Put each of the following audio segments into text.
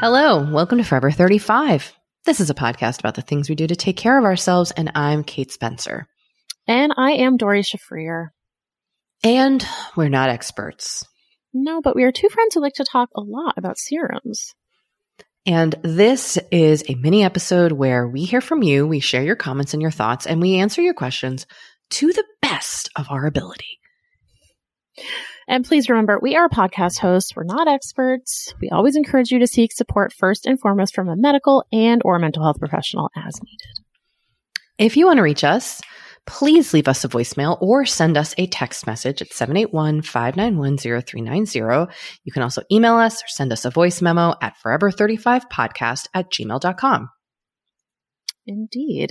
Hello, welcome to Forever 35. This is a podcast about the things we do to take care of ourselves, and I'm Kate Spencer. and I am Dorée Shafrir. And we're not experts. No, but we are two friends who like to talk a lot about serums. And this is a mini episode where we hear from you, we share your comments and your thoughts, and we answer your questions to the best of our ability. And please remember, we are podcast hosts. We're not experts. We always encourage you to seek support first and foremost from a medical and or mental health professional as needed. If you want to reach us, please leave us a voicemail or send us a text message at 781-591-0390. You can also email us or send us a voice memo at forever35podcast at gmail.com. Indeed.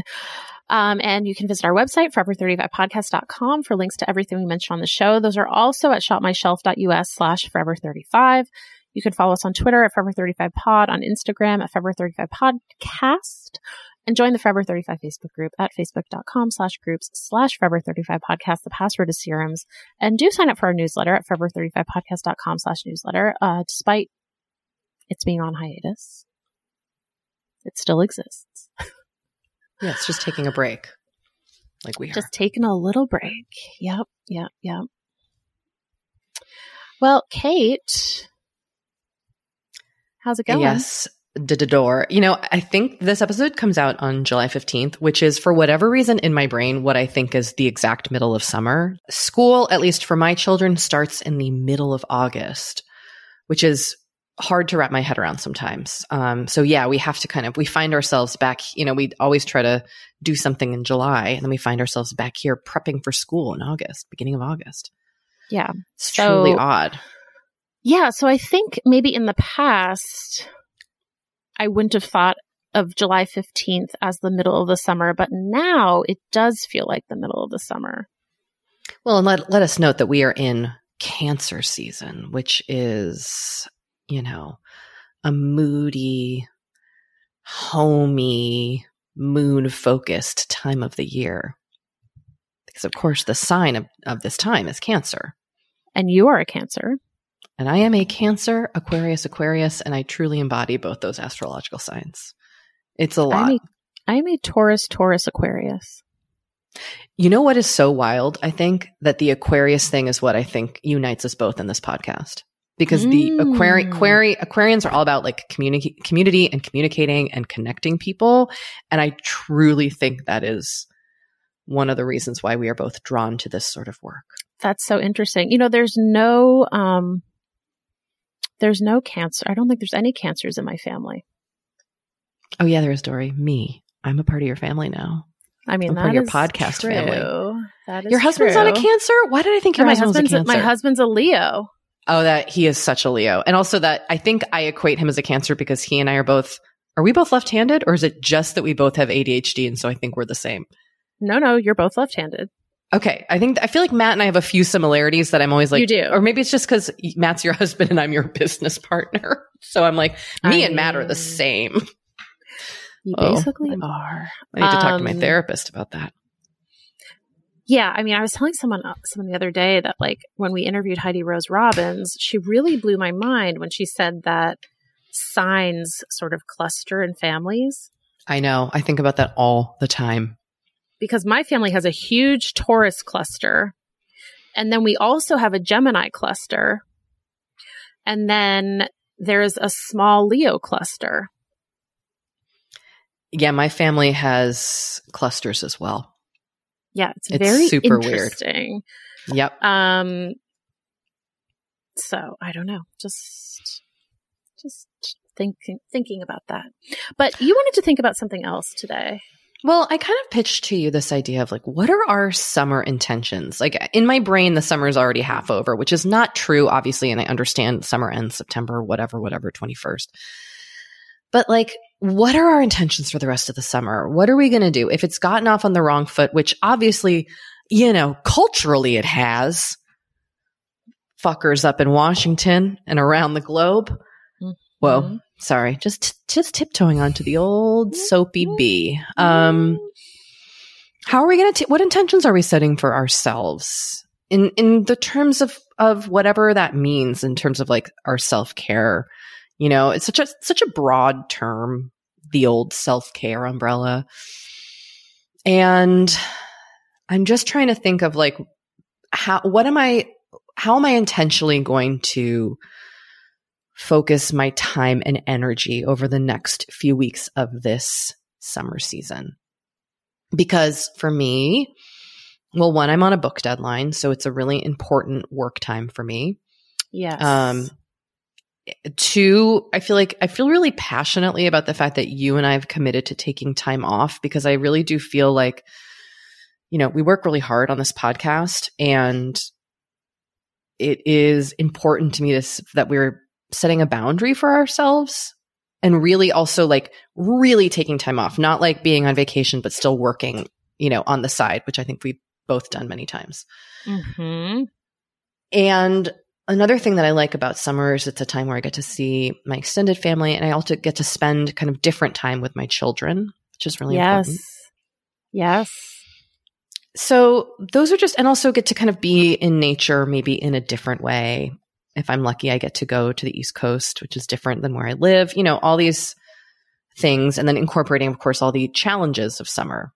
Um, and you can visit our website, forever35podcast.com for links to everything we mentioned on the show. Those are also at shopmyshelf.us slash forever35. You can follow us on Twitter at forever35pod, on Instagram at forever35podcast, and join the Forever 35 Facebook group at facebook.com slash groups slash forever35 podcast. The password is serums. And do sign up for our newsletter at forever35podcast.com slash newsletter. Uh, despite it's being on hiatus, it still exists. Yeah, it's just taking a break. Like we are. Just taking a little break. Yep, yep, yep. Well, Kate, how's it going? Yes. Door. You know, I think this episode comes out on July 15th, which is for whatever reason in my brain, what I think is the exact middle of summer. School, at least for my children, starts in the middle of August, which is hard to wrap my head around sometimes. Um, so yeah, we have to kind of, we find ourselves back, you know, we always try to do something in July and then we find ourselves back here prepping for school in August, beginning of August. Yeah. It's So- truly odd. Yeah. So I think maybe in the past, I wouldn't have thought of July 15th as the middle of the summer, but now it does feel like the middle of the summer. Well, and let, let us note that we are in cancer season, which is, you know, a moody, homey, moon focused time of the year. Because, of course, the sign of, of this time is Cancer. And you are a Cancer. And I am a Cancer, Aquarius, Aquarius, and I truly embody both those astrological signs. It's a lot. I'm a, I'm a Taurus, Taurus, Aquarius. You know what is so wild? I think that the Aquarius thing is what I think unites us both in this podcast. Because mm. the Aquari- Aquari- Aquarians are all about like communi- community and communicating and connecting people. And I truly think that is one of the reasons why we are both drawn to this sort of work. That's so interesting. You know, there's no, um, there's no cancer. I don't think there's any cancers in my family. Oh yeah, there is Dorée. Me. I'm a part of your family now. I mean, I'm your podcast true. family. That is your husband's true. not a Cancer. Why did I think your my husband's, a My husband's a Leo. Oh, that he is such a Leo, and also that I think I equate him as a Cancer because he and I are both. Are we both left-handed, or is it just that we both have ADHD, and so I think we're the same? No, no, you're both left-handed. Okay, I think I feel like Matt and I have a few similarities that I'm always like, you do, or maybe it's just because Matt's your husband and I'm your business partner. So I'm like, me I and Matt are the same. You oh, basically are. I need to talk um, to my um, therapist about that. Yeah, I mean, I was telling someone uh, someone the other day that like when we interviewed Heidi Rose Robbins, she really blew my mind when she said that signs sort of cluster in families. I know. I think about that all the time. Because my family has a huge Taurus cluster. And then we also have a Gemini cluster. And then there's a small Leo cluster. Yeah, my family has clusters as well. Yeah, it's, it's very super interesting. weird. Yep. Um so I don't know. Just just thinking thinking about that. But you wanted to think about something else today. Well, I kind of pitched to you this idea of like, what are our summer intentions? Like in my brain, the summer is already half over, which is not true, obviously. And I understand summer ends September, whatever, whatever, 21st. But like, what are our intentions for the rest of the summer? What are we going to do? If it's gotten off on the wrong foot, which obviously, you know, culturally it has, fuckers up in Washington and around the globe. Mm-hmm. Whoa, sorry, just just tiptoeing onto the old soapy B. Um, how are we going to? What intentions are we setting for ourselves in in the terms of of whatever that means in terms of like our self care? You know, it's such a such a broad term, the old self-care umbrella. And I'm just trying to think of like how what am I how am I intentionally going to focus my time and energy over the next few weeks of this summer season? Because for me, well, one, I'm on a book deadline, so it's a really important work time for me. Yes. Um, two, I feel like I feel really passionately about the fact that you and I have committed to taking time off because I really do feel like, you know, we work really hard on this podcast and it is important to me that we're setting a boundary for ourselves and really also like really taking time off, not like being on vacation, but still working, you know, on the side, which I think we've both done many times. Mm-hmm. And another thing that I like about summer is it's a time where I get to see my extended family and I also get to spend kind of different time with my children, which is really yes. important. Yes. So those are just, and also get to kind of be in nature, maybe in a different way. If I'm lucky, I get to go to the East Coast, which is different than where I live, you know, all these things. And then incorporating, of course, all the challenges of summer,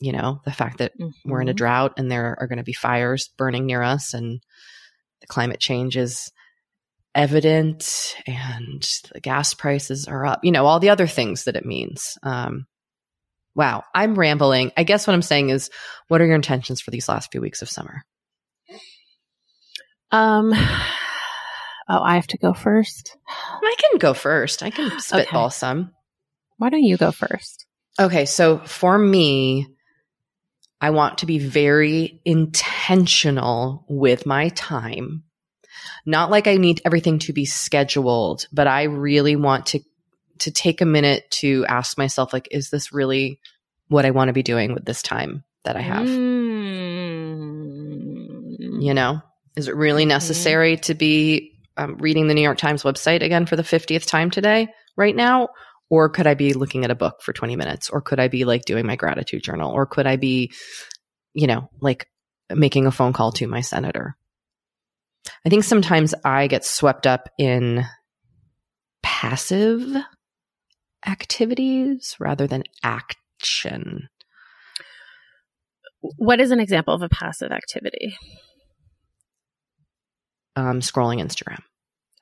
you know, the fact that mm-hmm. we're in a mm-hmm. drought and there are going to be fires burning near us and climate change is evident and the gas prices are up, you know, all the other things that it means. Um, wow, I'm rambling. I guess what I'm saying is, what are your intentions for these last few weeks of summer? Um, oh, I have to go first. I can go first. I can spitball okay. some. Why don't you go first? Okay, so for me, I want to be very intentional with my time. Not like I need everything to be scheduled, but I really want to to take a minute to ask myself like is this really what I want to be doing with this time that I have? Mm. You know, is it really Mhm. necessary to be um, reading the New York Times website again for the 50th time today, right now? Or could I be looking at a book for 20 minutes? Or could I be like doing my gratitude journal? Or could I be, you know, like making a phone call to my senator? I think sometimes I get swept up in passive activities rather than action. What is an example of a passive activity? Um, scrolling Instagram,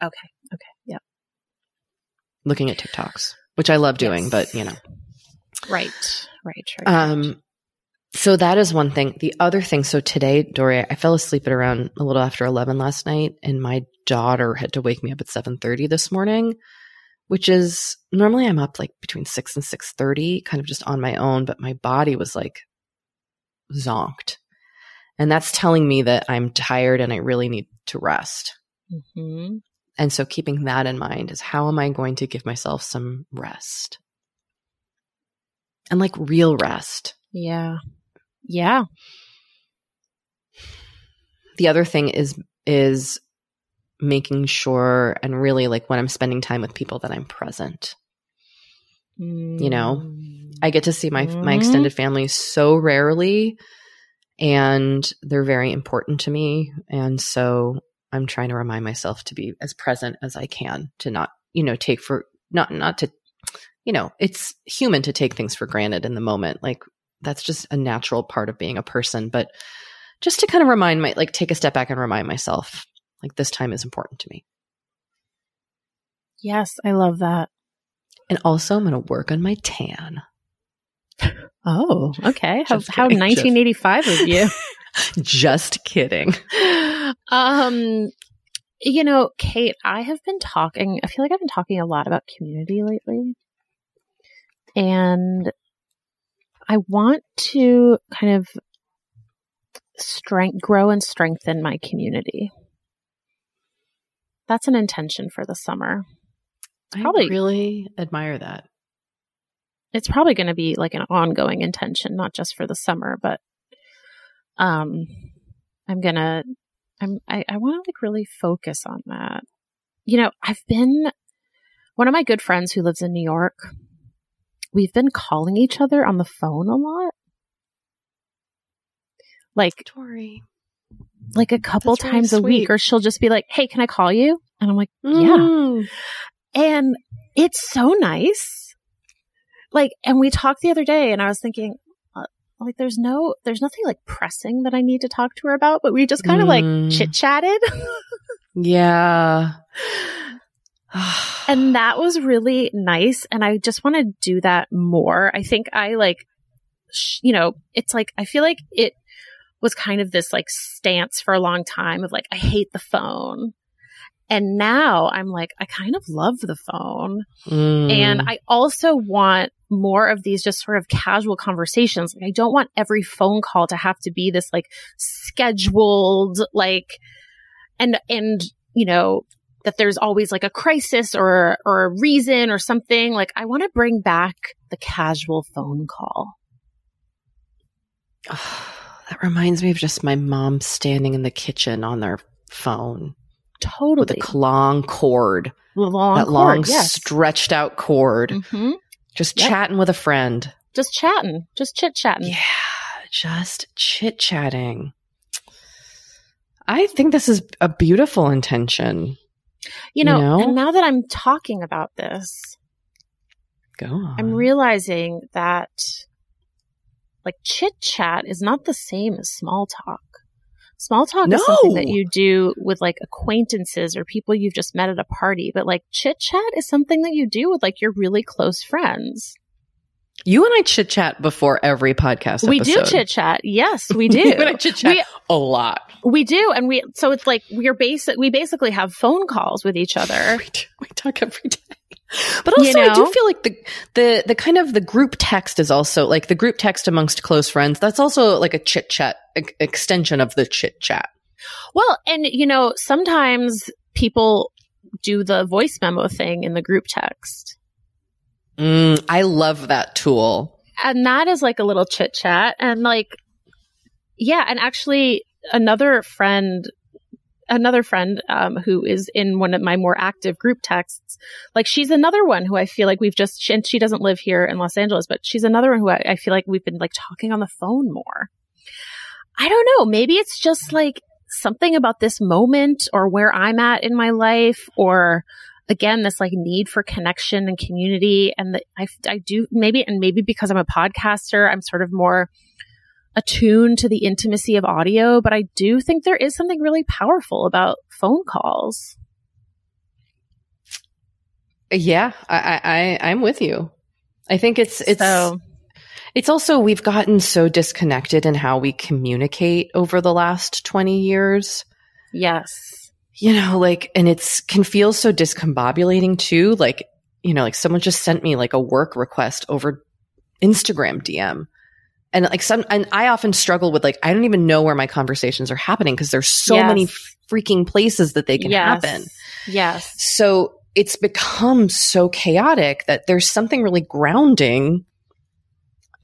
Okay. Okay. Yeah. looking at TikToks, which I love doing, Yes. but you know. Right. Right. Right. right. Um, so that is one thing. The other thing, so today, Dorée, I fell asleep at around a little after 11 last night and my daughter had to wake me up at 7.30 this morning, which is normally I'm up like between 6 and 6.30, kind of just on my own, but my body was like zonked. And that's telling me that I'm tired and I really need to rest. hmm And so keeping that in mind is how am I going to give myself some rest? And like real rest. Yeah. Yeah. the other thing is is making sure and really like when I'm spending time with people that I'm present. You know, I get to see my my Mhm. extended family so rarely and they're very important to me and so I'm trying to remind myself to be as present as I can to not, you know, take for not not to you know, it's human to take things for granted in the moment. Like that's just a natural part of being a person, but just to kind of remind my like take a step back and remind myself like this time is important to me. Yes, I love that. And also I'm going to work on my tan. Oh, okay. How, how 1985 of you. Just kidding. um, you know, Kate, I have been talking, I feel like I've been talking a lot about community lately. And I want to kind of strength, grow and strengthen my community. That's an intention for the summer. Probably- I really admire that. it's probably going to be like an ongoing intention, not just for the summer, but um, I'm gonna, I'm, I, I want to like really focus on that. You know, I've been one of my good friends who lives in New York. We've been calling each other on the phone a lot, like Tori. like a couple That's really times a week, or she'll just be like, "Hey, can I call you?" And I'm like, "Yeah." Mm. And it's so nice. Like, and we talked the other day and I was thinking, like, there's no, there's nothing like pressing that I need to talk to her about, but we just kind of like Mm. chit chatted. Yeah. and that was really nice. And I just want to do that more. I think I like, sh- you know, it's like, I feel like it was kind of this like stance for a long time of like, I hate the phone. And now I'm like, I kind of love the phone. Mm. And I also want more of these just sort of casual conversations. Like I don't want every phone call to have to be this like scheduled, like, and, and, you know, that there's always like a crisis or, or a reason or something. Like I want to bring back the casual phone call. that reminds me of just my mom standing in the kitchen on their phone Totally. with a long cord, The long that cord, long yes. stretched out cord, hmm just Yep. chatting with a friend. Just chatting, just chit chatting. Yeah, just chit chatting. I think this is a beautiful intention. You know, You know? and now that I'm talking about this, Go on. I'm realizing that like chit chat is not the same as small talk. Small talk is something that you do with like acquaintances or people you've just met at a party, but like chit chat is something that you do with like your really close friends. you and I chit chat before every podcast. We do chit chat. Yes, we do. you and I chit chat a lot. We do. And we, so it's like we're basic, we basically have phone calls with each other. We, do, we talk every day. But also, You I do feel like the the the kind of the group text is also like the group text amongst close friends. That's also like a chit chat e- extension of the chit chat. Well, and you know, sometimes people do the voice memo thing in the group text. Mm, I love that tool. And that is like a little chit chat. And like, yeah. And actually, another friend another friend um, who is in one of my more active group texts. Like she's another one who I feel like we've just, she, and she doesn't live here in Los Angeles, but she's another one who I, I feel like we've been like talking on the phone more. I don't know. Maybe it's just like something about this moment or where I'm at in my life or again, this like need for connection and community. And that I, I do maybe, and maybe because I'm a podcaster, I'm sort of more attuned to the intimacy of audio, but I do think there is something really powerful about phone calls. Yeah, I, I I'm with you. I think it's it's so, it's also we've gotten so disconnected in how we communicate over the last 20 years. Yes. You know, like and it's can feel so discombobulating too, like you know, like someone just sent me like a work request over Instagram DM and like some and i often struggle with like i don't even know where my conversations are happening because there's so yes. many freaking places that they can yes. happen yes so it's become so chaotic that there's something really grounding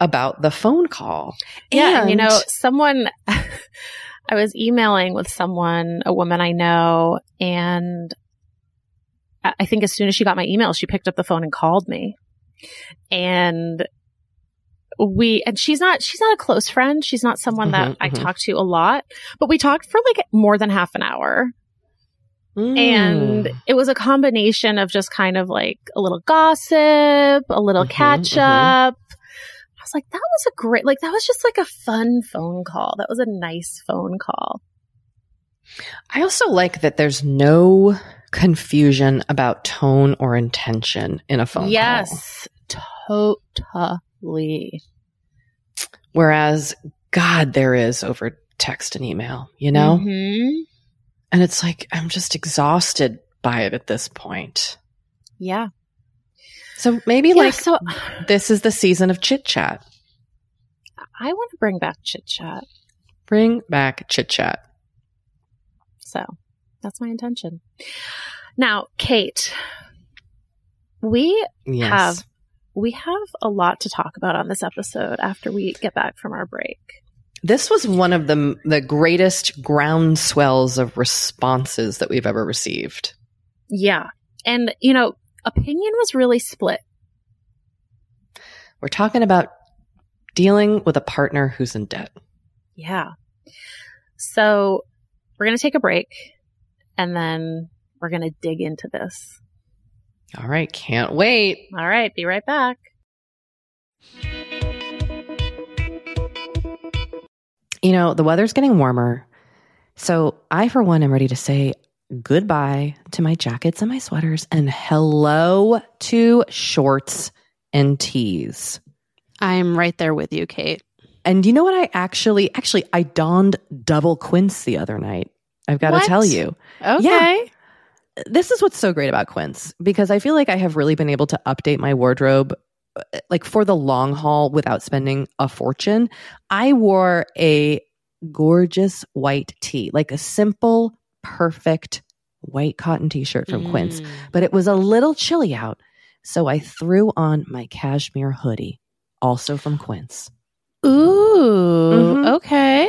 about the phone call yeah and, you know someone i was emailing with someone a woman i know and i think as soon as she got my email she picked up the phone and called me and we and she's not she's not a close friend she's not someone mm-hmm, that i mm-hmm. talk to a lot but we talked for like more than half an hour mm. and it was a combination of just kind of like a little gossip a little mm-hmm, catch mm-hmm. up i was like that was a great like that was just like a fun phone call that was a nice phone call i also like that there's no confusion about tone or intention in a phone yes, call. Yes, totally. Whereas God, there is over text and email, you know? Mm-hmm. And it's like, I'm just exhausted by it at this point. Yeah. So maybe yeah, like so, this is the season of chit chat. I want to bring back chit chat. Bring back chit chat. So that's my intention. Now, Kate, we yes. have we have a lot to talk about on this episode after we get back from our break. This was one of the the greatest groundswells of responses that we've ever received. Yeah. And you know, opinion was really split. We're talking about dealing with a partner who's in debt. Yeah. So, we're going to take a break and then we're going to dig into this. All right, can't wait. All right, be right back. You know, the weather's getting warmer. So I, for one, am ready to say goodbye to my jackets and my sweaters and hello to shorts and tees. I'm right there with you, Kate. And you know what? I actually, actually, I donned double quince the other night. I've got what? to tell you. Okay. Yeah this is what's so great about Quince because I feel like I have really been able to update my wardrobe uh, like for the long haul without spending a fortune. I wore a gorgeous white tee, like a simple, perfect white cotton t shirt from mm. Quince, but it was a little chilly out. So I threw on my cashmere hoodie, also from Quince. Ooh, mm-hmm. okay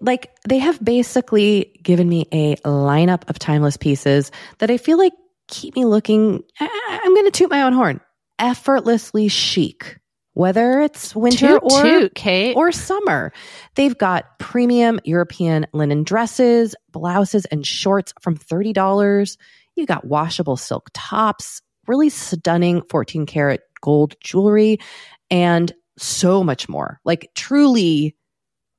like they have basically given me a lineup of timeless pieces that I feel like keep me looking. I'm going to toot my own horn. Effortlessly chic, whether it's winter toot, or toot, Kate. or summer. They've got premium European linen dresses, blouses, and shorts from thirty dollars. You got washable silk tops, really stunning 14 karat gold jewelry, and so much more. Like truly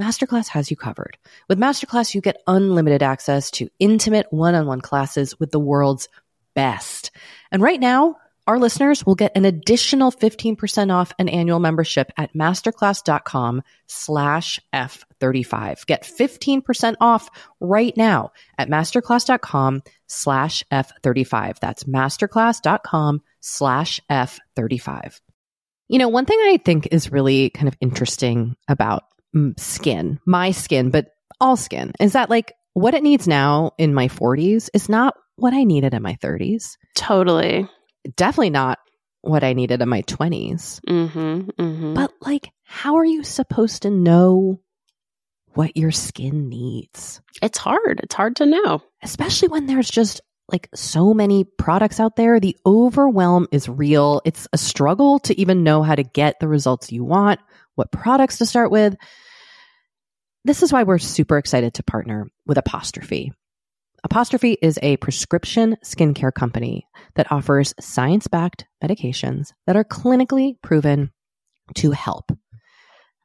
Masterclass has you covered. With Masterclass, you get unlimited access to intimate one on one classes with the world's best. And right now, our listeners will get an additional 15% off an annual membership at masterclass.com slash F35. Get 15% off right now at masterclass.com slash F35. That's masterclass.com slash F35. You know, one thing I think is really kind of interesting about skin, my skin, but all skin, is that like what it needs now in my 40s is not what I needed in my 30s. Totally. Definitely not what I needed in my 20s. Mm-hmm, mm-hmm. But, like, how are you supposed to know what your skin needs? it's hard. It's hard to know. Especially when there's just like so many products out there. The overwhelm is real. It's a struggle to even know how to get the results you want, what products to start with. This is why we're super excited to partner with Apostrophe. Apostrophe is a prescription skincare company that offers science backed medications that are clinically proven to help.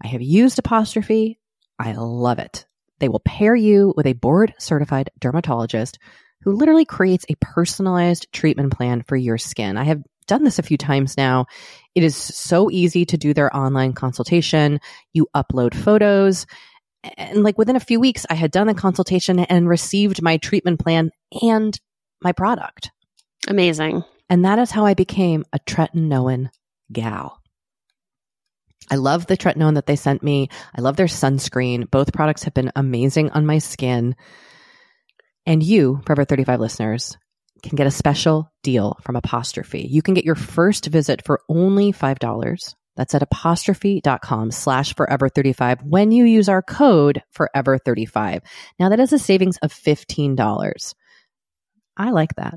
I have used Apostrophe. I love it. They will pair you with a board certified dermatologist who literally creates a personalized treatment plan for your skin. I have done this a few times now. It is so easy to do their online consultation. You upload photos. And like within a few weeks, I had done the consultation and received my treatment plan and my product. Amazing. And that is how I became a tretinoin gal. I love the tretinoin that they sent me. I love their sunscreen. Both products have been amazing on my skin. And you, Forever 35 listeners, can get a special deal from Apostrophe. You can get your first visit for only $5. That's at apostrophe.com slash forever 35 when you use our code forever 35. Now that is a savings of $15. I like that.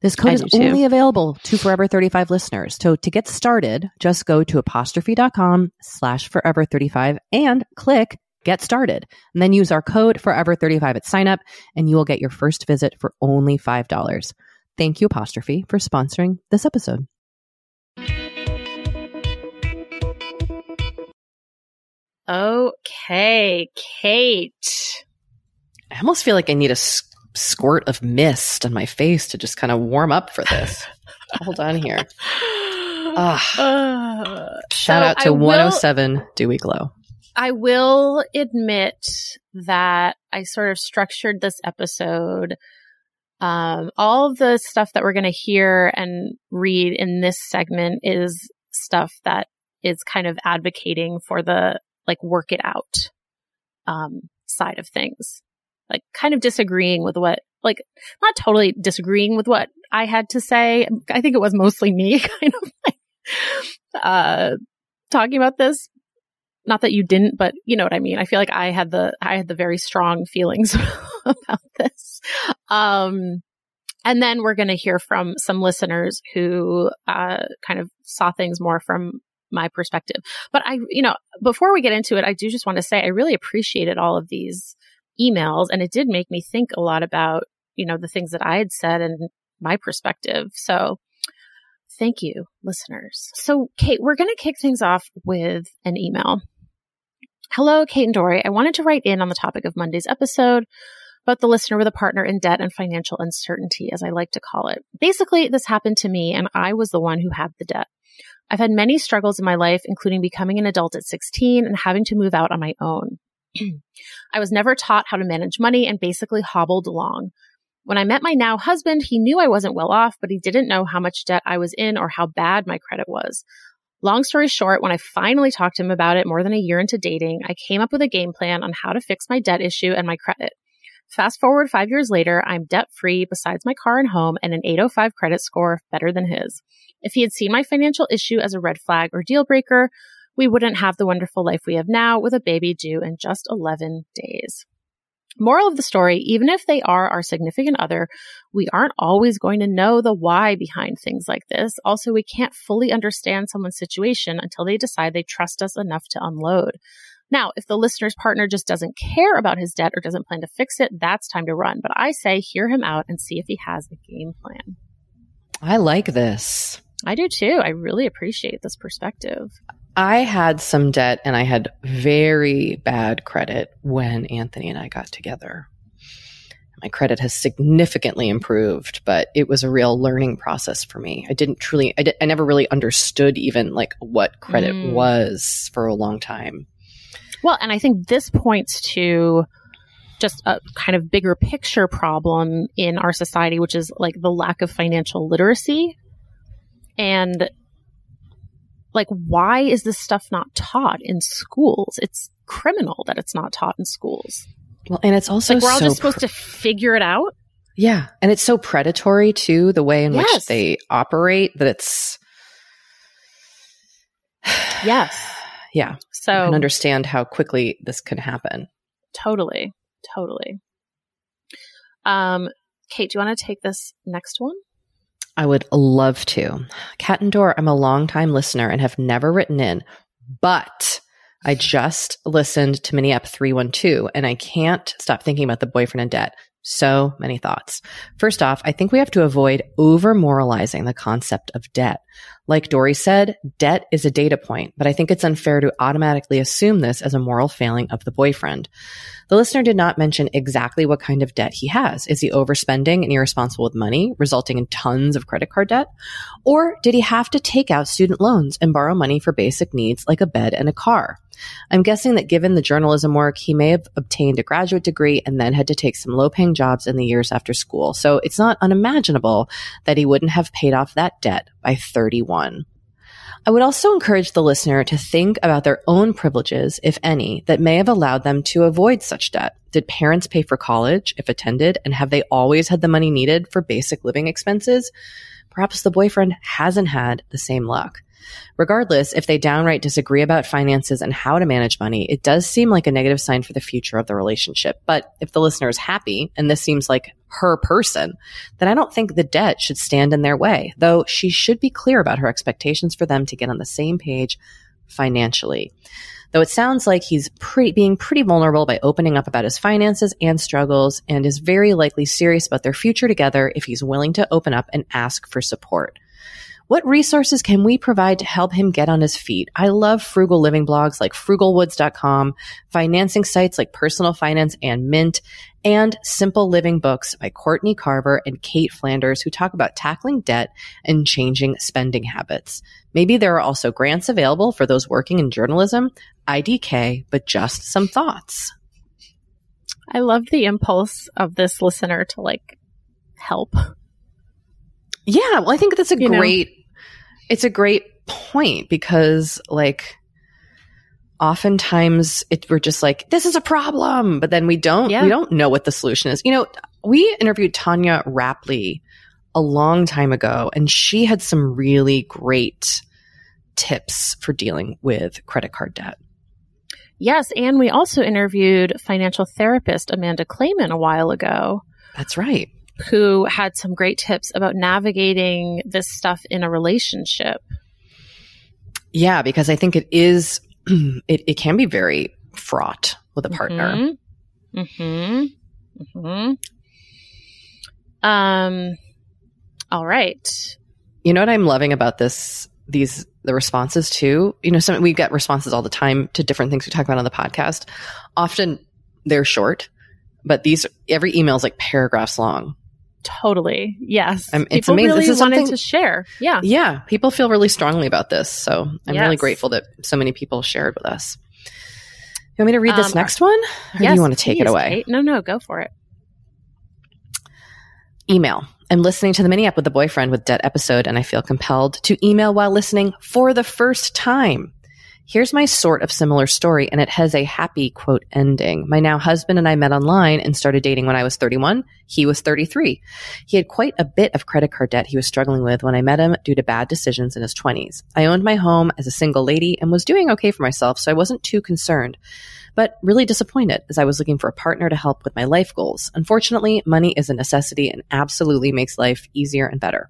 This code is too. only available to Forever 35 listeners. So to get started, just go to apostrophe.com slash forever 35 and click get started. And then use our code forever 35 at sign up and you will get your first visit for only $5. Thank you, Apostrophe, for sponsoring this episode. Okay, Kate. I almost feel like I need a s- squirt of mist on my face to just kind of warm up for this. Hold on here. Ah. Uh, Shout so out to will- 107 Dewy Glow. I will admit that I sort of structured this episode. Um, all of the stuff that we're going to hear and read in this segment is stuff that is kind of advocating for the like work it out um, side of things, like kind of disagreeing with what, like not totally disagreeing with what I had to say. I think it was mostly me kind of like uh, talking about this, not that you didn't, but you know what I mean. I feel like I had the I had the very strong feelings about this. Um and then we're going to hear from some listeners who uh kind of saw things more from my perspective. But I, you know, before we get into it, I do just want to say I really appreciated all of these emails and it did make me think a lot about, you know, the things that I had said and my perspective. So thank you, listeners. So, Kate, we're going to kick things off with an email. Hello, Kate and Dorée. I wanted to write in on the topic of Monday's episode about the listener with a partner in debt and financial uncertainty, as I like to call it. Basically, this happened to me and I was the one who had the debt. I've had many struggles in my life, including becoming an adult at 16 and having to move out on my own. I was never taught how to manage money and basically hobbled along. When I met my now husband, he knew I wasn't well off, but he didn't know how much debt I was in or how bad my credit was. Long story short, when I finally talked to him about it more than a year into dating, I came up with a game plan on how to fix my debt issue and my credit. Fast forward five years later, I'm debt free besides my car and home and an 805 credit score better than his. If he had seen my financial issue as a red flag or deal breaker, we wouldn't have the wonderful life we have now with a baby due in just 11 days. Moral of the story, even if they are our significant other, we aren't always going to know the why behind things like this. Also, we can't fully understand someone's situation until they decide they trust us enough to unload. Now, if the listener's partner just doesn't care about his debt or doesn't plan to fix it, that's time to run. But I say hear him out and see if he has a game plan. I like this. I do too. I really appreciate this perspective. I had some debt and I had very bad credit when Anthony and I got together. My credit has significantly improved, but it was a real learning process for me. I didn't truly, I, did, I never really understood even like what credit Mm. was for a long time. Well, and I think this points to just a kind of bigger picture problem in our society, which is like the lack of financial literacy. And like, why is this stuff not taught in schools? It's criminal that it's not taught in schools. Well, and it's also like we're all so just supposed to figure it out. Yeah. And it's so predatory too, the way in Yes. which they operate that it's, Yes. yeah, So I can understand how quickly this can happen. totally, totally. Um, Kate, do you want to take this next one? I would love to. Cat and Door, I'm a longtime listener and have never written in, but I just listened to Mini Ep 312 and I can't stop thinking about the boyfriend in debt. So many thoughts. First off, I think we have to avoid over moralizing the concept of debt. Like Dorée said, debt is a data point, but I think it's unfair to automatically assume this as a moral failing of the boyfriend. The listener did not mention exactly what kind of debt he has. Is he overspending and irresponsible with money, resulting in tons of credit card debt? Or did he have to take out student loans and borrow money for basic needs like a bed and a car? I'm guessing that given the journalism work, he may have obtained a graduate degree and then had to take some low paying jobs in the years after school. So it's not unimaginable that he wouldn't have paid off that debt by 31. I would also encourage the listener to think about their own privileges, if any, that may have allowed them to avoid such debt. Did parents pay for college, if attended, and have they always had the money needed for basic living expenses? Perhaps the boyfriend hasn't had the same luck. Regardless, if they downright disagree about finances and how to manage money, it does seem like a negative sign for the future of the relationship. But if the listener is happy and this seems like her person, then I don't think the debt should stand in their way, though she should be clear about her expectations for them to get on the same page financially. Though it sounds like he's pretty, being pretty vulnerable by opening up about his finances and struggles and is very likely serious about their future together if he's willing to open up and ask for support. What resources can we provide to help him get on his feet? I love frugal living blogs like frugalwoods.com, financing sites like Personal Finance and Mint, and simple living books by Courtney Carver and Cait Flanders who talk about tackling debt and changing spending habits. Maybe there are also grants available for those working in journalism, IDK, but just some thoughts. I love the impulse of this listener to like help. Yeah, well, I think that's a You know. great, it's a great point because like oftentimes it, we're just like, this is a problem, but then we don't, Yeah. we don't know what the solution is. You know, we interviewed Tanya Rapley a long time ago and she had some really great tips for dealing with credit card debt. Yes, and we also interviewed financial therapist Amanda Clayman a while ago, That's right. Who had some great tips about navigating this stuff in a relationship. Yeah, because I think it is, it, it can be very fraught with a partner. Mm-hmm. Mm-hmm. Um. All right. You know what I'm loving about this these the responses too? You know, some we get responses all the time to different things we talk about on the podcast. Often they're short, but these every email is like paragraphs long. Totally. Yes. Um, it's People amazing. really This is wanted something- to share. Yeah. Yeah, people feel really strongly about this, so I'm really grateful that so many people shared with us. You want me to read this Um, next one, or do you want to take it away? Kate. No, no, go for it. Email. I'm listening to the Mini Ep with the boyfriend with debt episode, and I feel compelled to email while listening for the first time. Here's my sort of similar story, and it has a happy quote ending. My now husband and I met online and started dating when I was 31. He was 33. He had quite a bit of credit card debt he was struggling with when I met him due to bad decisions in his 20s. I owned my home as a single lady and was doing okay for myself, so I wasn't too concerned but really disappointed as I was looking for a partner to help with my life goals. Unfortunately, money is a necessity and absolutely makes life easier and better.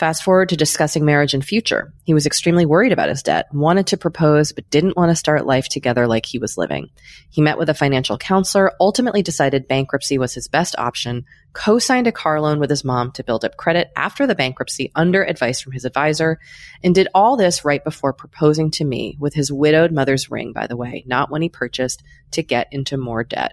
Fast forward to discussing marriage and future. He was extremely worried about his debt, wanted to propose, but didn't want to start life together like he was living. He met with a financial counselor, ultimately decided bankruptcy was his best option, co-signed a car loan with his mom to build up credit after the bankruptcy under advice from his advisor, and did all this right before proposing to me with his widowed mother's ring, by the way, not when he purchased to get into more debt.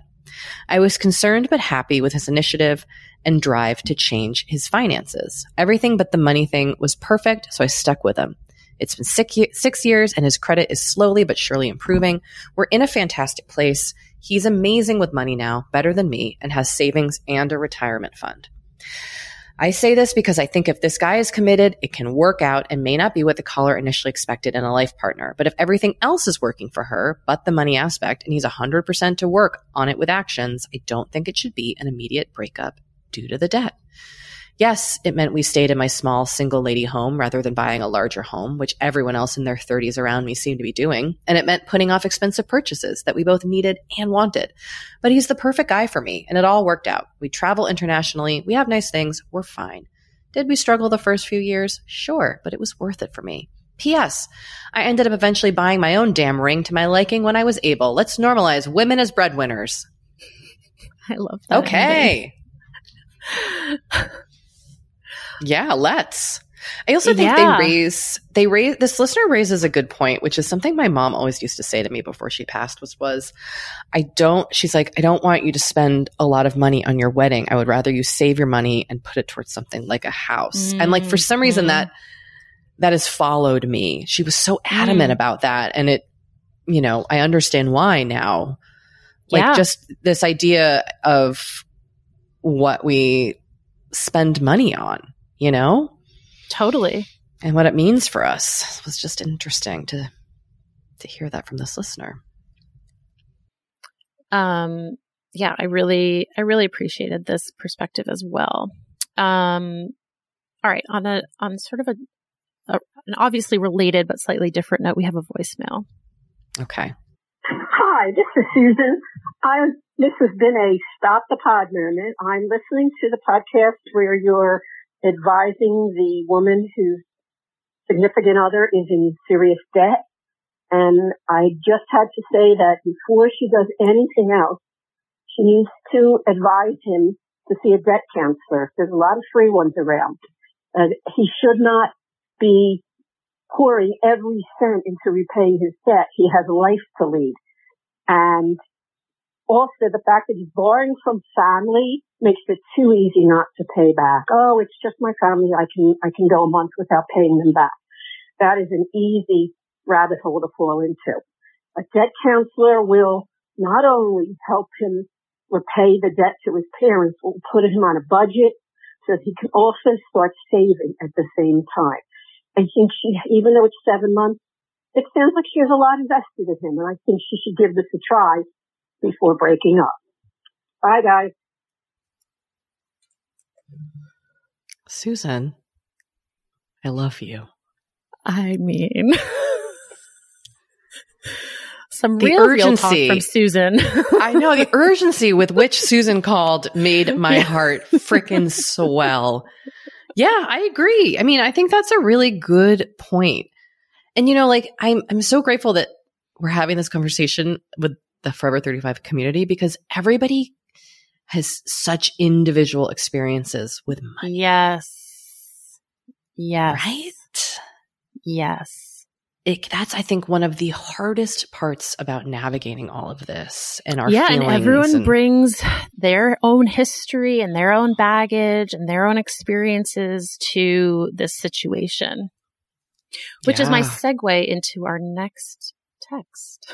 I was concerned but happy with his initiative and drive to change his finances. Everything but the money thing was perfect, so I stuck with him. It's been six, six years and his credit is slowly but surely improving. We're in a fantastic place. He's amazing with money now, better than me, and has savings and a retirement fund. I say this because I think if this guy is committed, it can work out and may not be what the caller initially expected in a life partner. But if everything else is working for her, but the money aspect, and he's 100% to work on it with actions, I don't think it should be an immediate breakup due to the debt. Yes, it meant we stayed in my small single lady home rather than buying a larger home, which everyone else in their 30s around me seemed to be doing. And it meant putting off expensive purchases that we both needed and wanted. But he's the perfect guy for me, and it all worked out. We travel internationally, we have nice things, we're fine. Did we struggle the first few years? Sure, but it was worth it for me. P.S. I ended up eventually buying my own damn ring to my liking when I was able. Let's normalize women as breadwinners. I love that. Okay. Yeah, let's. I also think Yeah. they raise they raise this listener raises a good point, which is something my mom always used to say to me before she passed was was I don't she's like, I don't want you to spend a lot of money on your wedding. I would rather you save your money and put it towards something like a house. And like for some reason that that has followed me. She was so adamant Mm. about that. And it, you know, I understand why now. Like Yeah. just this idea of what we spend money on, you know? Totally. and what it means for us It was just interesting to to hear that from this listener. um yeah i really i really appreciated this perspective as well um all right on a on sort of a, a an obviously related but slightly different note we have a voicemail Okay. Hi, this is Susan. I this has been a stop the pod moment. I'm listening to the podcast where you're advising the woman whose significant other is in serious debt. And I just had to say that before she does anything else, she needs to advise him to see a debt counselor. There's a lot of free ones around. He should not be pouring every cent into repaying his debt. He has a life to lead. And also the fact that he's borrowing from family makes it too easy not to pay back. Oh, it's just my family. I can, I can go a month without paying them back. That is an easy rabbit hole to fall into. A debt counselor will not only help him repay the debt to his parents, will put him on a budget so that he can also start saving at the same time. I think she, even though it's seven months, it sounds like she has a lot invested in him, and I think she should give this a try before breaking up. Bye, guys. Susan, I love you. i mean some The real real talk urgency. from susan I know the urgency with which Susan called made my heart frickin' swell. Yeah, I agree. I mean, I think that's a really good point. And you know, like I'm I'm so grateful that we're having this conversation with the Forever 35 community because everybody has such individual experiences with money, yes. Yes. Right? yes. It, that's I think one of the hardest parts about navigating all of this and our yeah, and everyone and- brings their own history and their own baggage and their own experiences to this situation, which is my segue into our next text.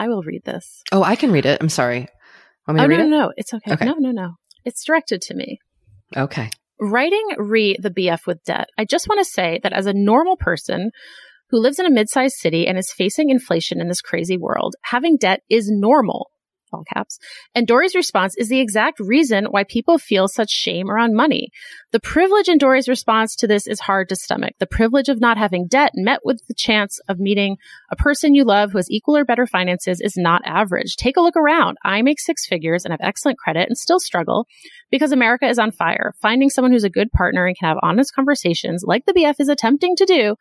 I will read this. Oh, I can read it. I'm sorry. Want me Oh to no, read no, it? no, it's okay. Okay. No, no, no. It's directed to me. Okay. Writing re the BF with debt, I just want to say that as a normal person who lives in a mid-sized city and is facing inflation in this crazy world, having debt is normal. All caps. And Dorée's response is the exact reason why people feel such shame around money. The privilege in Dorée's response to this is hard to stomach. The privilege of not having debt met with the chance of meeting a person you love who has equal or better finances is not average. Take a look around. I make six figures and have excellent credit and still struggle because America is on fire. Finding someone who's a good partner and can have honest conversations like the BF is attempting to do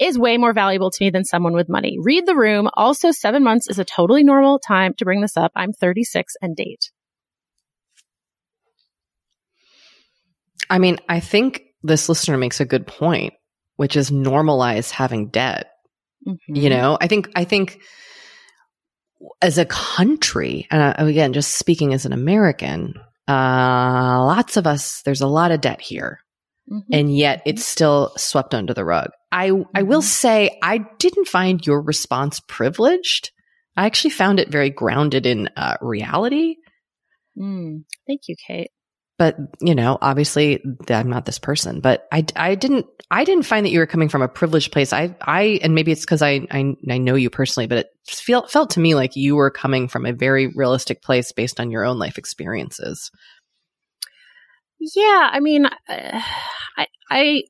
is way more valuable to me than someone with money. Read the room. Also, seven months is a totally normal time to bring this up. I'm 36 and date. I mean, I think this listener makes a good point, which is normalize having debt. Mm-hmm. You know, I think, I think as a country, and uh, again, just speaking as an American, uh, lots of us, there's a lot of debt here. Mhm. and yet it's still swept under the rug. I I will Mhm. say I didn't find your response privileged. I actually found it very grounded in uh, reality. Mm, thank you, Kate. But, you know, obviously I'm not this person, but I, I didn't, I didn't find that you were coming from a privileged place. I, I, and maybe it's because I, I, I know you personally, but it felt, felt to me like you were coming from a very realistic place based on your own life experiences. Yeah. I mean, I, I,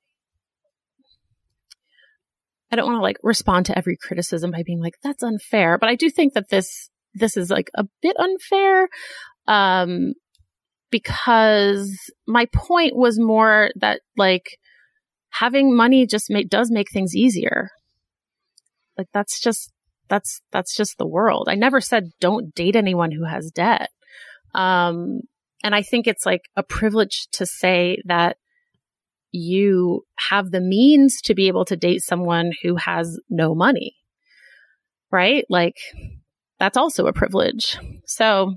I don't want to like respond to every criticism by being like, that's unfair. But I do think that this, this is like a bit unfair. Um, because my point was more that like having money just make, does make things easier. Like that's just, that's, that's just the world. I never said don't date anyone who has debt. Um, and I think it's like a privilege to say that you have the means to be able to date someone who has no money. Right? Like that's also a privilege. So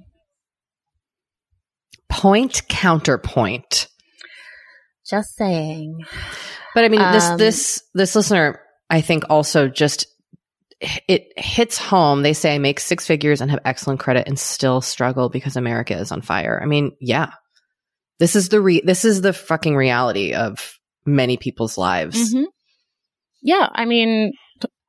point counterpoint. Just saying. But I mean this um, this this listener I think also just it hits home. They say I make six figures and have excellent credit and still struggle because America is on fire. I mean, yeah. This is the re- this is the fucking reality of many people's lives. Mm-hmm. Yeah, I mean,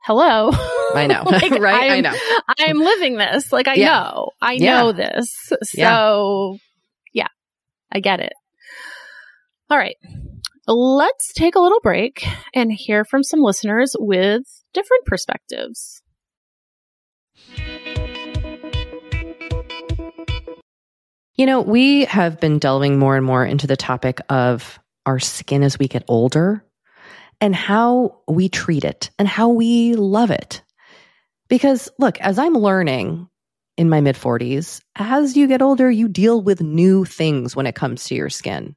hello. I know, like, right? I'm, I know. I'm living this. Like I yeah. know, I yeah. know this. So yeah. yeah, I get it. All right. Let's take a little break and hear from some listeners with different perspectives. You know, we have been delving more and more into the topic of our skin as we get older and how we treat it and how we love it. Because look, as I'm learning in my mid 40s, as you get older, you deal with new things when it comes to your skin.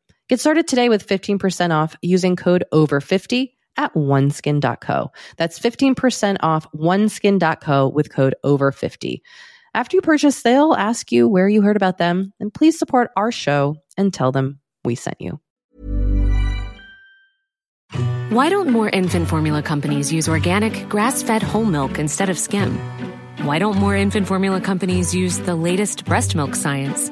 Get started today with 15% off using code OVER50 at oneskin.co. That's 15% off oneskin.co with code OVER50. After you purchase, they'll ask you where you heard about them, and please support our show and tell them we sent you. Why don't more infant formula companies use organic, grass fed whole milk instead of skim? Why don't more infant formula companies use the latest breast milk science?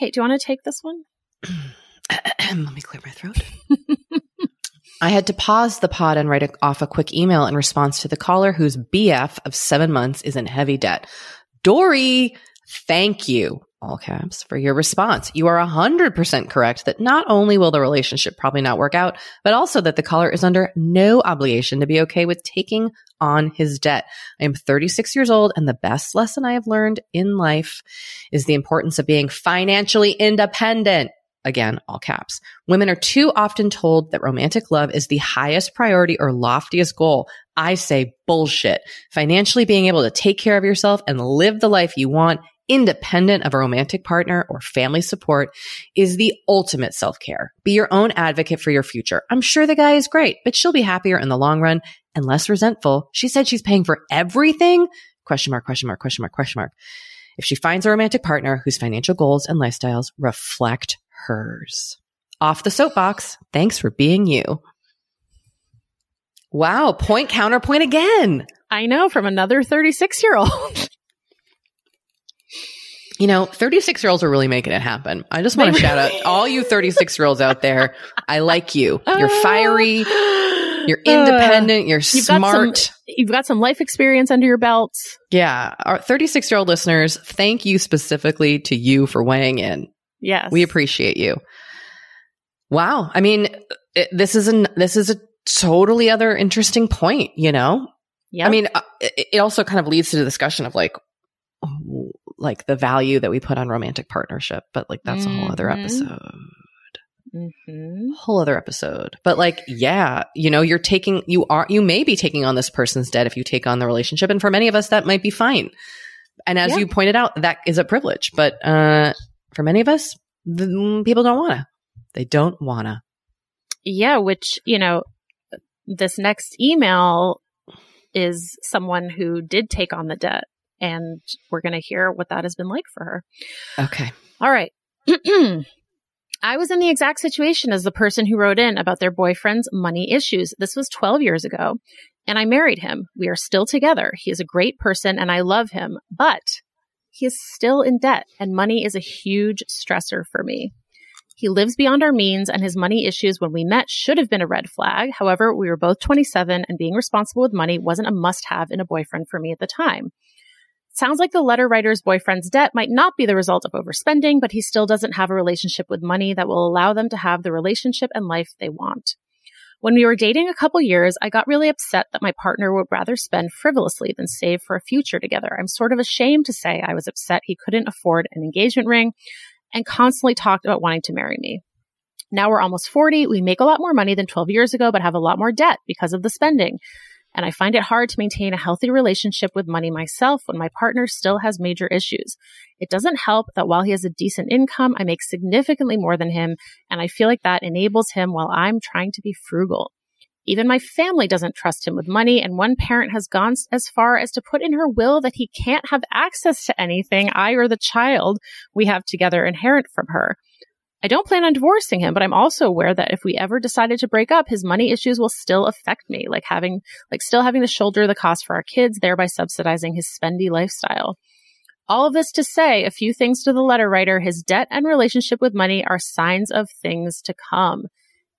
Kate, do you want to take this one? Let me clear my throat. I had to pause the pod and write a, off a quick email in response to the caller whose BF of seven months is in heavy debt. Dorée, thank you, all caps, for your response. You are 100% correct that not only will the relationship probably not work out, but also that the caller is under no obligation to be okay with taking on his debt. I am 36 years old and the best lesson I have learned in life is the importance of being financially independent. Again, all caps. Women are too often told that romantic love is the highest priority or loftiest goal. I say bullshit. Financially being able to take care of yourself and live the life you want independent of a romantic partner or family support is the ultimate self-care. Be your own advocate for your future. I'm sure the guy is great, but she'll be happier in the long run and less resentful. She said she's paying for everything. Question mark, question mark, question mark, question mark. If she finds a romantic partner whose financial goals and lifestyles reflect hers. Off the soapbox. Thanks for being you. Wow. Point counterpoint again. I know from another 36 year old. You know, 36 year olds are really making it happen. I just want to shout out all you 36 year olds out there. I like you. You're fiery. You're independent. You're You've got smart. some, you've got some life experience under your belt. yeah. Our 36 year old listeners, thank you specifically to you for weighing in. Yes. We appreciate you. Wow. I mean, it, this is an, this is a totally other interesting point, you know? Yeah. I mean, uh, it also kind of leads to the discussion of like, like the value that we put on romantic partnership, but like that's a whole other Mhm. episode. Mhm. Whole other episode. But like, yeah, you know, you're taking, you are, you may be taking on this person's debt if you take on the relationship. And for many of us, that might be fine. And as Yeah. you pointed out, that is a privilege. But, uh, for many of us, the, people don't wanna. They don't wanna. Yeah, which, you know, this next email is someone who did take on the debt. And we're going to hear what that has been like for her. Okay. All right. I was in the exact situation as the person who wrote in about their boyfriend's money issues. This was 12 years ago, and I married him. We are still together. He is a great person and I love him, but he is still in debt, and money is a huge stressor for me. He lives beyond our means, and his money issues when we met should have been a red flag. However, we were both 27, and being responsible with money wasn't a must have in a boyfriend for me at the time. Sounds like the letter writer's boyfriend's debt might not be the result of overspending, but he still doesn't have a relationship with money that will allow them to have the relationship and life they want. When we were dating a couple years, I got really upset that my partner would rather spend frivolously than save for a future together. I'm sort of ashamed to say I was upset he couldn't afford an engagement ring and constantly talked about wanting to marry me. Now we're almost 40. We make a lot more money than 12 years ago, but have a lot more debt because of the spending. And I find it hard to maintain a healthy relationship with money myself when my partner still has major issues. It doesn't help that while he has a decent income, I make significantly more than him, and I feel like that enables him while I'm trying to be frugal. Even my family doesn't trust him with money, and one parent has gone as far as to put in her will that he can't have access to anything I or the child we have together inherit from her. I don't plan on divorcing him, but I'm also aware that if we ever decided to break up, his money issues will still affect me, like having, like still having to shoulder the cost for our kids, thereby subsidizing his spendy lifestyle. All of this to say a few things to the letter writer. His debt and relationship with money are signs of things to come.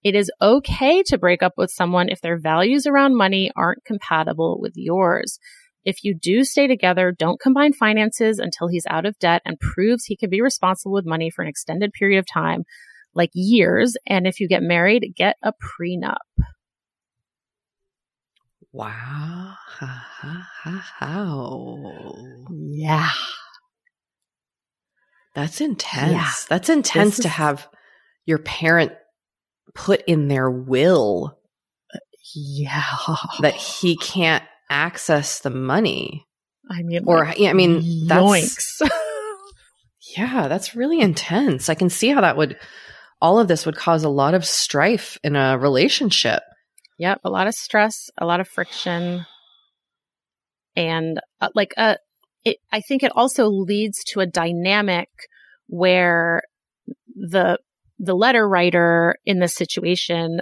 It is okay to break up with someone if their values around money aren't compatible with yours. If you do stay together, don't combine finances until he's out of debt and proves he can be responsible with money for an extended period of time, like years. And if you get married, get a prenup. Wow. Yeah. That's intense. Yeah. That's intense This to have your parent put in their will uh, Yeah. that he can't access the money. I mean, Or, like, yeah, I mean, that's, yeah, that's really intense. I can see how that would, all of this would cause a lot of strife in a relationship. Yep, a lot of stress, a lot of friction, and uh, like uh, it. I think it also leads to a dynamic where the the letter writer in this situation,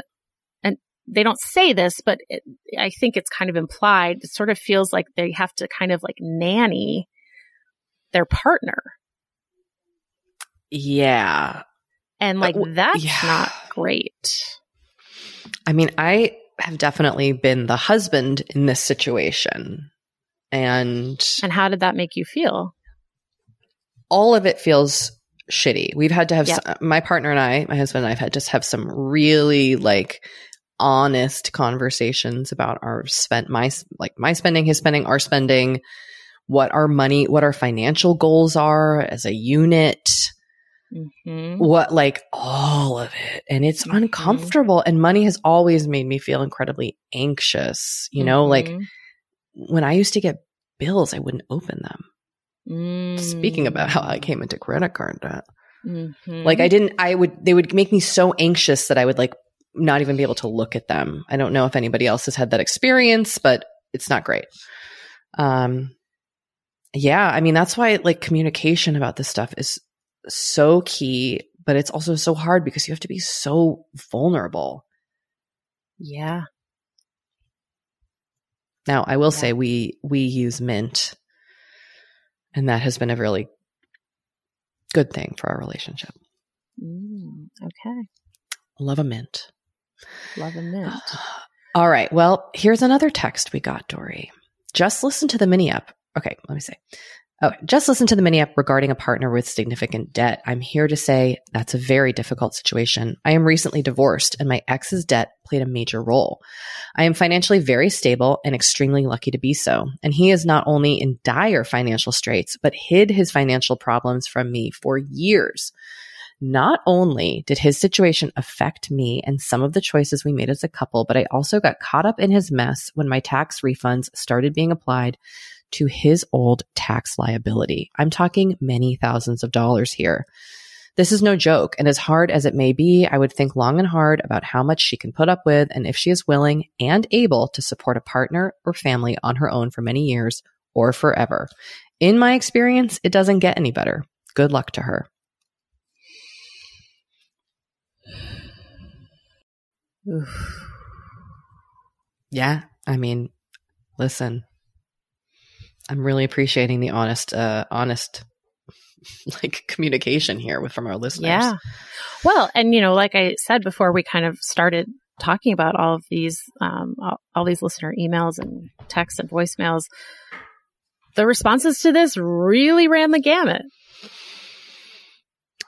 they don't say this, but it, I think it's kind of implied. It sort of feels like they have to kind of like nanny their partner, Yeah. and like Uh, that's yeah. not great. I mean, I have definitely been the husband in this situation. And And how did that make you feel? all of it feels shitty. We've had to have some, my partner and I, my husband and I have had just have some really like honest conversations about our spent my like my spending, his spending, our spending, what our money, what our financial goals are as a unit, Mm-hmm. what like all of it. And it's Mhm. uncomfortable and money has always made me feel incredibly anxious, you know, like when I used to get bills, I wouldn't open them. Mm-hmm. Speaking about how I came into credit card debt. Like I didn't I would they would make me so anxious that I would like not even be able to look at them. I don't know if anybody else has had that experience, but it's not great. Um yeah, I mean that's why like communication about this stuff is so key, but it's also so hard because you have to be so vulnerable. yeah. Now, I will Yeah. say we we use Mint and that has been a really good thing for our relationship. Mm, okay. Love a Mint. All right. Well, here's another text we got, Dorée. Just listen to the Mini Ep. Okay, let me say. Oh, just listen to the Mini Ep regarding a partner with significant debt. I'm here to say that's a very difficult situation. I am recently divorced and my ex's debt played a major role. I am financially very stable and extremely lucky to be so. And he is not only in dire financial straits, but hid his financial problems from me for years. Not only did his situation affect me and some of the choices we made as a couple, but I also got caught up in his mess when my tax refunds started being applied to his old tax liability. I'm talking many thousands of dollars here. This is no joke, and as hard as it may be, I would think long and hard about how much she can put up with and if she is willing and able to support a partner or family on her own for many years or forever. In my experience, it doesn't get any better. Good luck to her. Oof. Yeah. I mean, listen, I'm really appreciating the honest, uh, honest, like communication here with from our listeners. Yeah. Well, and you know, like I said before, we kind of started talking about all of these, um, all, all these listener emails and texts and voicemails. The responses to this really ran the gamut.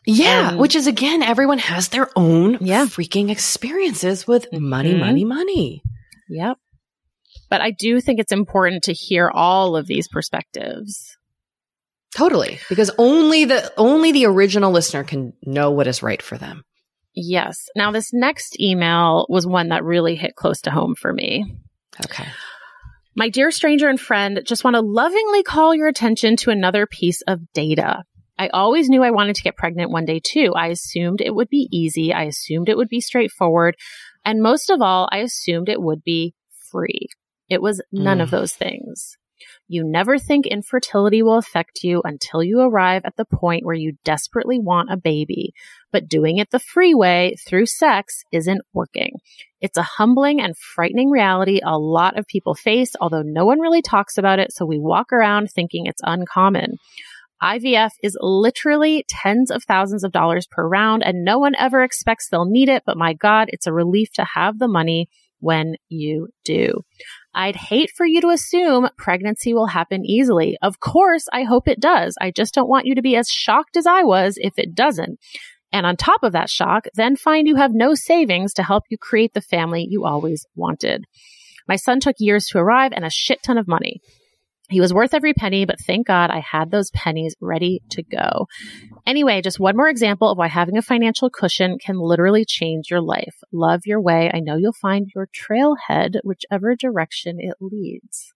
Yeah. Which is again, everyone has their own Yeah. freaking experiences with money, Mhm. money, money. Yep. But I do think it's important to hear all of these perspectives. Totally. Because only the, only the original listener can know what is right for them. Yes. Now, this next email was one that really hit close to home for me. Okay. My dear stranger and friend, just want to lovingly call your attention to another piece of data. I always knew I wanted to get pregnant one day too. I assumed it would be easy. I assumed it would be straightforward. And most of all, I assumed it would be free. It was none of Mm. those things. You never think infertility will affect you until you arrive at the point where you desperately want a baby. But doing it the free way through sex isn't working. It's a humbling and frightening reality a lot of people face, although no one really talks about it, so we walk around thinking it's uncommon. IVF is literally tens of thousands of dollars per round, and no one ever expects they'll need it, but my God, it's a relief to have the money when you do. I'd hate for you to assume pregnancy will happen easily. Of course, I hope it does. I just don't want you to be as shocked as I was if it doesn't. And on top of that shock, then find you have no savings to help you create the family you always wanted. My son took years to arrive and a shit ton of money. He was worth every penny, but thank God I had those pennies ready to go. Anyway, just one more example of why having a financial cushion can literally change your life. Love your way. I know you'll find your trailhead, whichever direction it leads.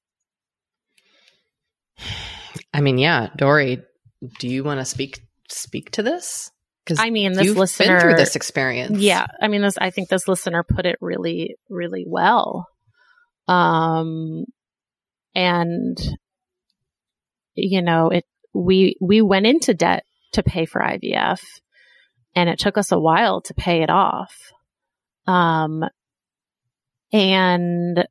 I mean, yeah, Dorée, do you want to speak speak to this? Because I mean, this you've listener, been through this experience. Yeah, I mean, this. I think this listener put it really, really well. Um, and you know, it we we went into debt to pay for IVF, and it took us a while to pay it off. Um, and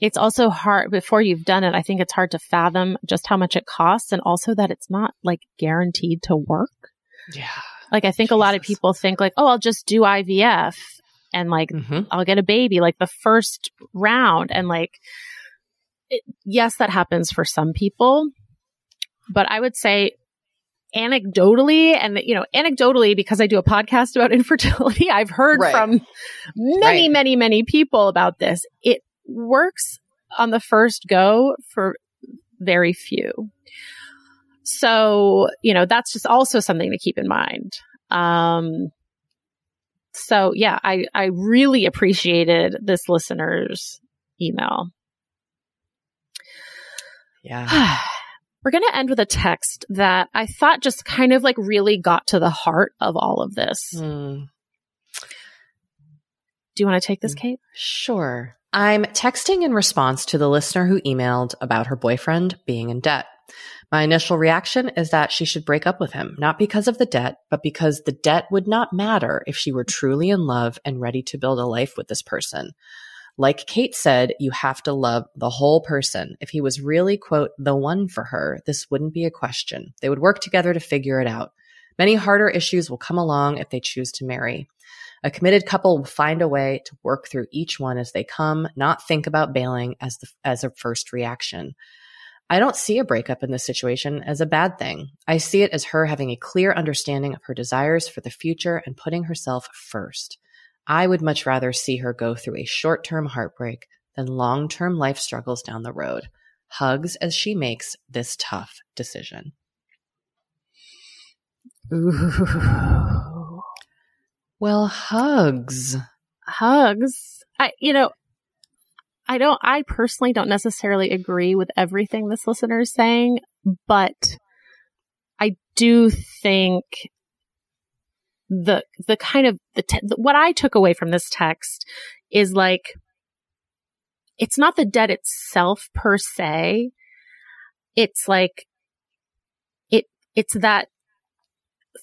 it's also hard before you've done it. I think it's hard to fathom just how much it costs, and also that it's not like guaranteed to work. Yeah. Like I think a lot of people think like, oh, I'll just do IVF and like Mhm. I'll get a baby like the first round and like it, yes that happens for some people but I would say anecdotally and you know anecdotally because I do a podcast about infertility I've heard Right. from many Right. many many people about this it works on the first go for very few so you know that's just also something to keep in mind um so yeah I I really appreciated this listener's email Yeah. We're going to end with a text that I thought just kind of like really got to the heart of all of this. Hmm. Do you want to take this, Kate? Sure. I'm texting in response to the listener who emailed about her boyfriend being in debt. My initial reaction is that she should break up with him, not because of the debt, but because the debt would not matter if she were truly in love and ready to build a life with this person. Like Kate said, you have to love the whole person. If he was really, quote, the one for her, this wouldn't be a question. They would work together to figure it out. Many harder issues will come along if they choose to marry. A committed couple will find a way to work through each one as they come, not think about bailing as the, as a first reaction. I don't see a breakup in this situation as a bad thing. I see it as her having a clear understanding of her desires for the future and putting herself first. I would much rather see her go through a short term heartbreak than long term life struggles down the road. Hugs as she makes this tough decision. Ooh. Well, hugs. Hugs. I, you know, I don't, I personally don't necessarily agree with everything this listener is saying, but I do think the, the kind of, the, te- what I took away from this text is like, it's not the debt itself per se. It's like, it, it's that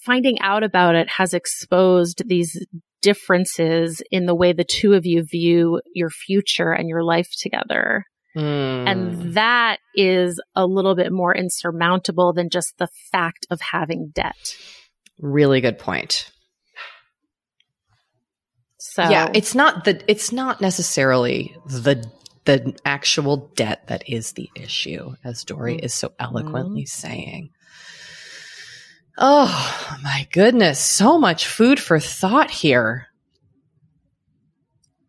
finding out about it has exposed these differences in the way the two of you view your future and your life together. Mm. And that is a little bit more insurmountable than just the fact of having debt. really good point. So yeah, it's not the it's not necessarily the the actual debt that is the issue, as Dorée is so eloquently mm-hmm. saying. Oh my goodness, so much food for thought here.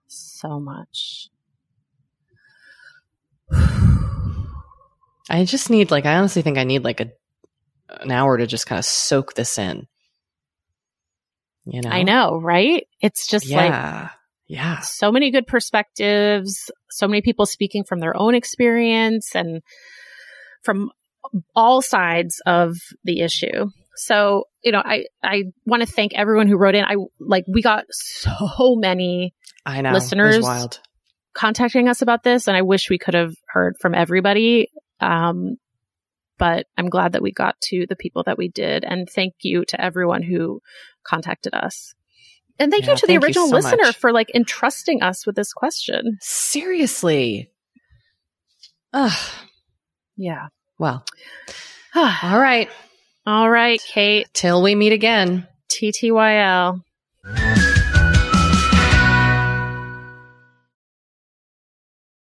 so much. I just need like I honestly think I need like a an hour to just kind of soak this in. You know? I know, right? It's just like Yeah. yeah. so many good perspectives, so many people speaking from their own experience and from all sides of the issue. So, you know, I, I want to thank everyone who wrote in. I like, we got so many I know. Listeners- wild. contacting us about this and I wish we could have heard from everybody. Um, but I'm glad that we got to the people that we did. And thank you to everyone who contacted us. And thank Yeah, you to the thank you original so listener much. for like entrusting us with this question. Seriously. Ugh. Yeah. Well, all right. All right, Kate. Till we meet again. TTYL.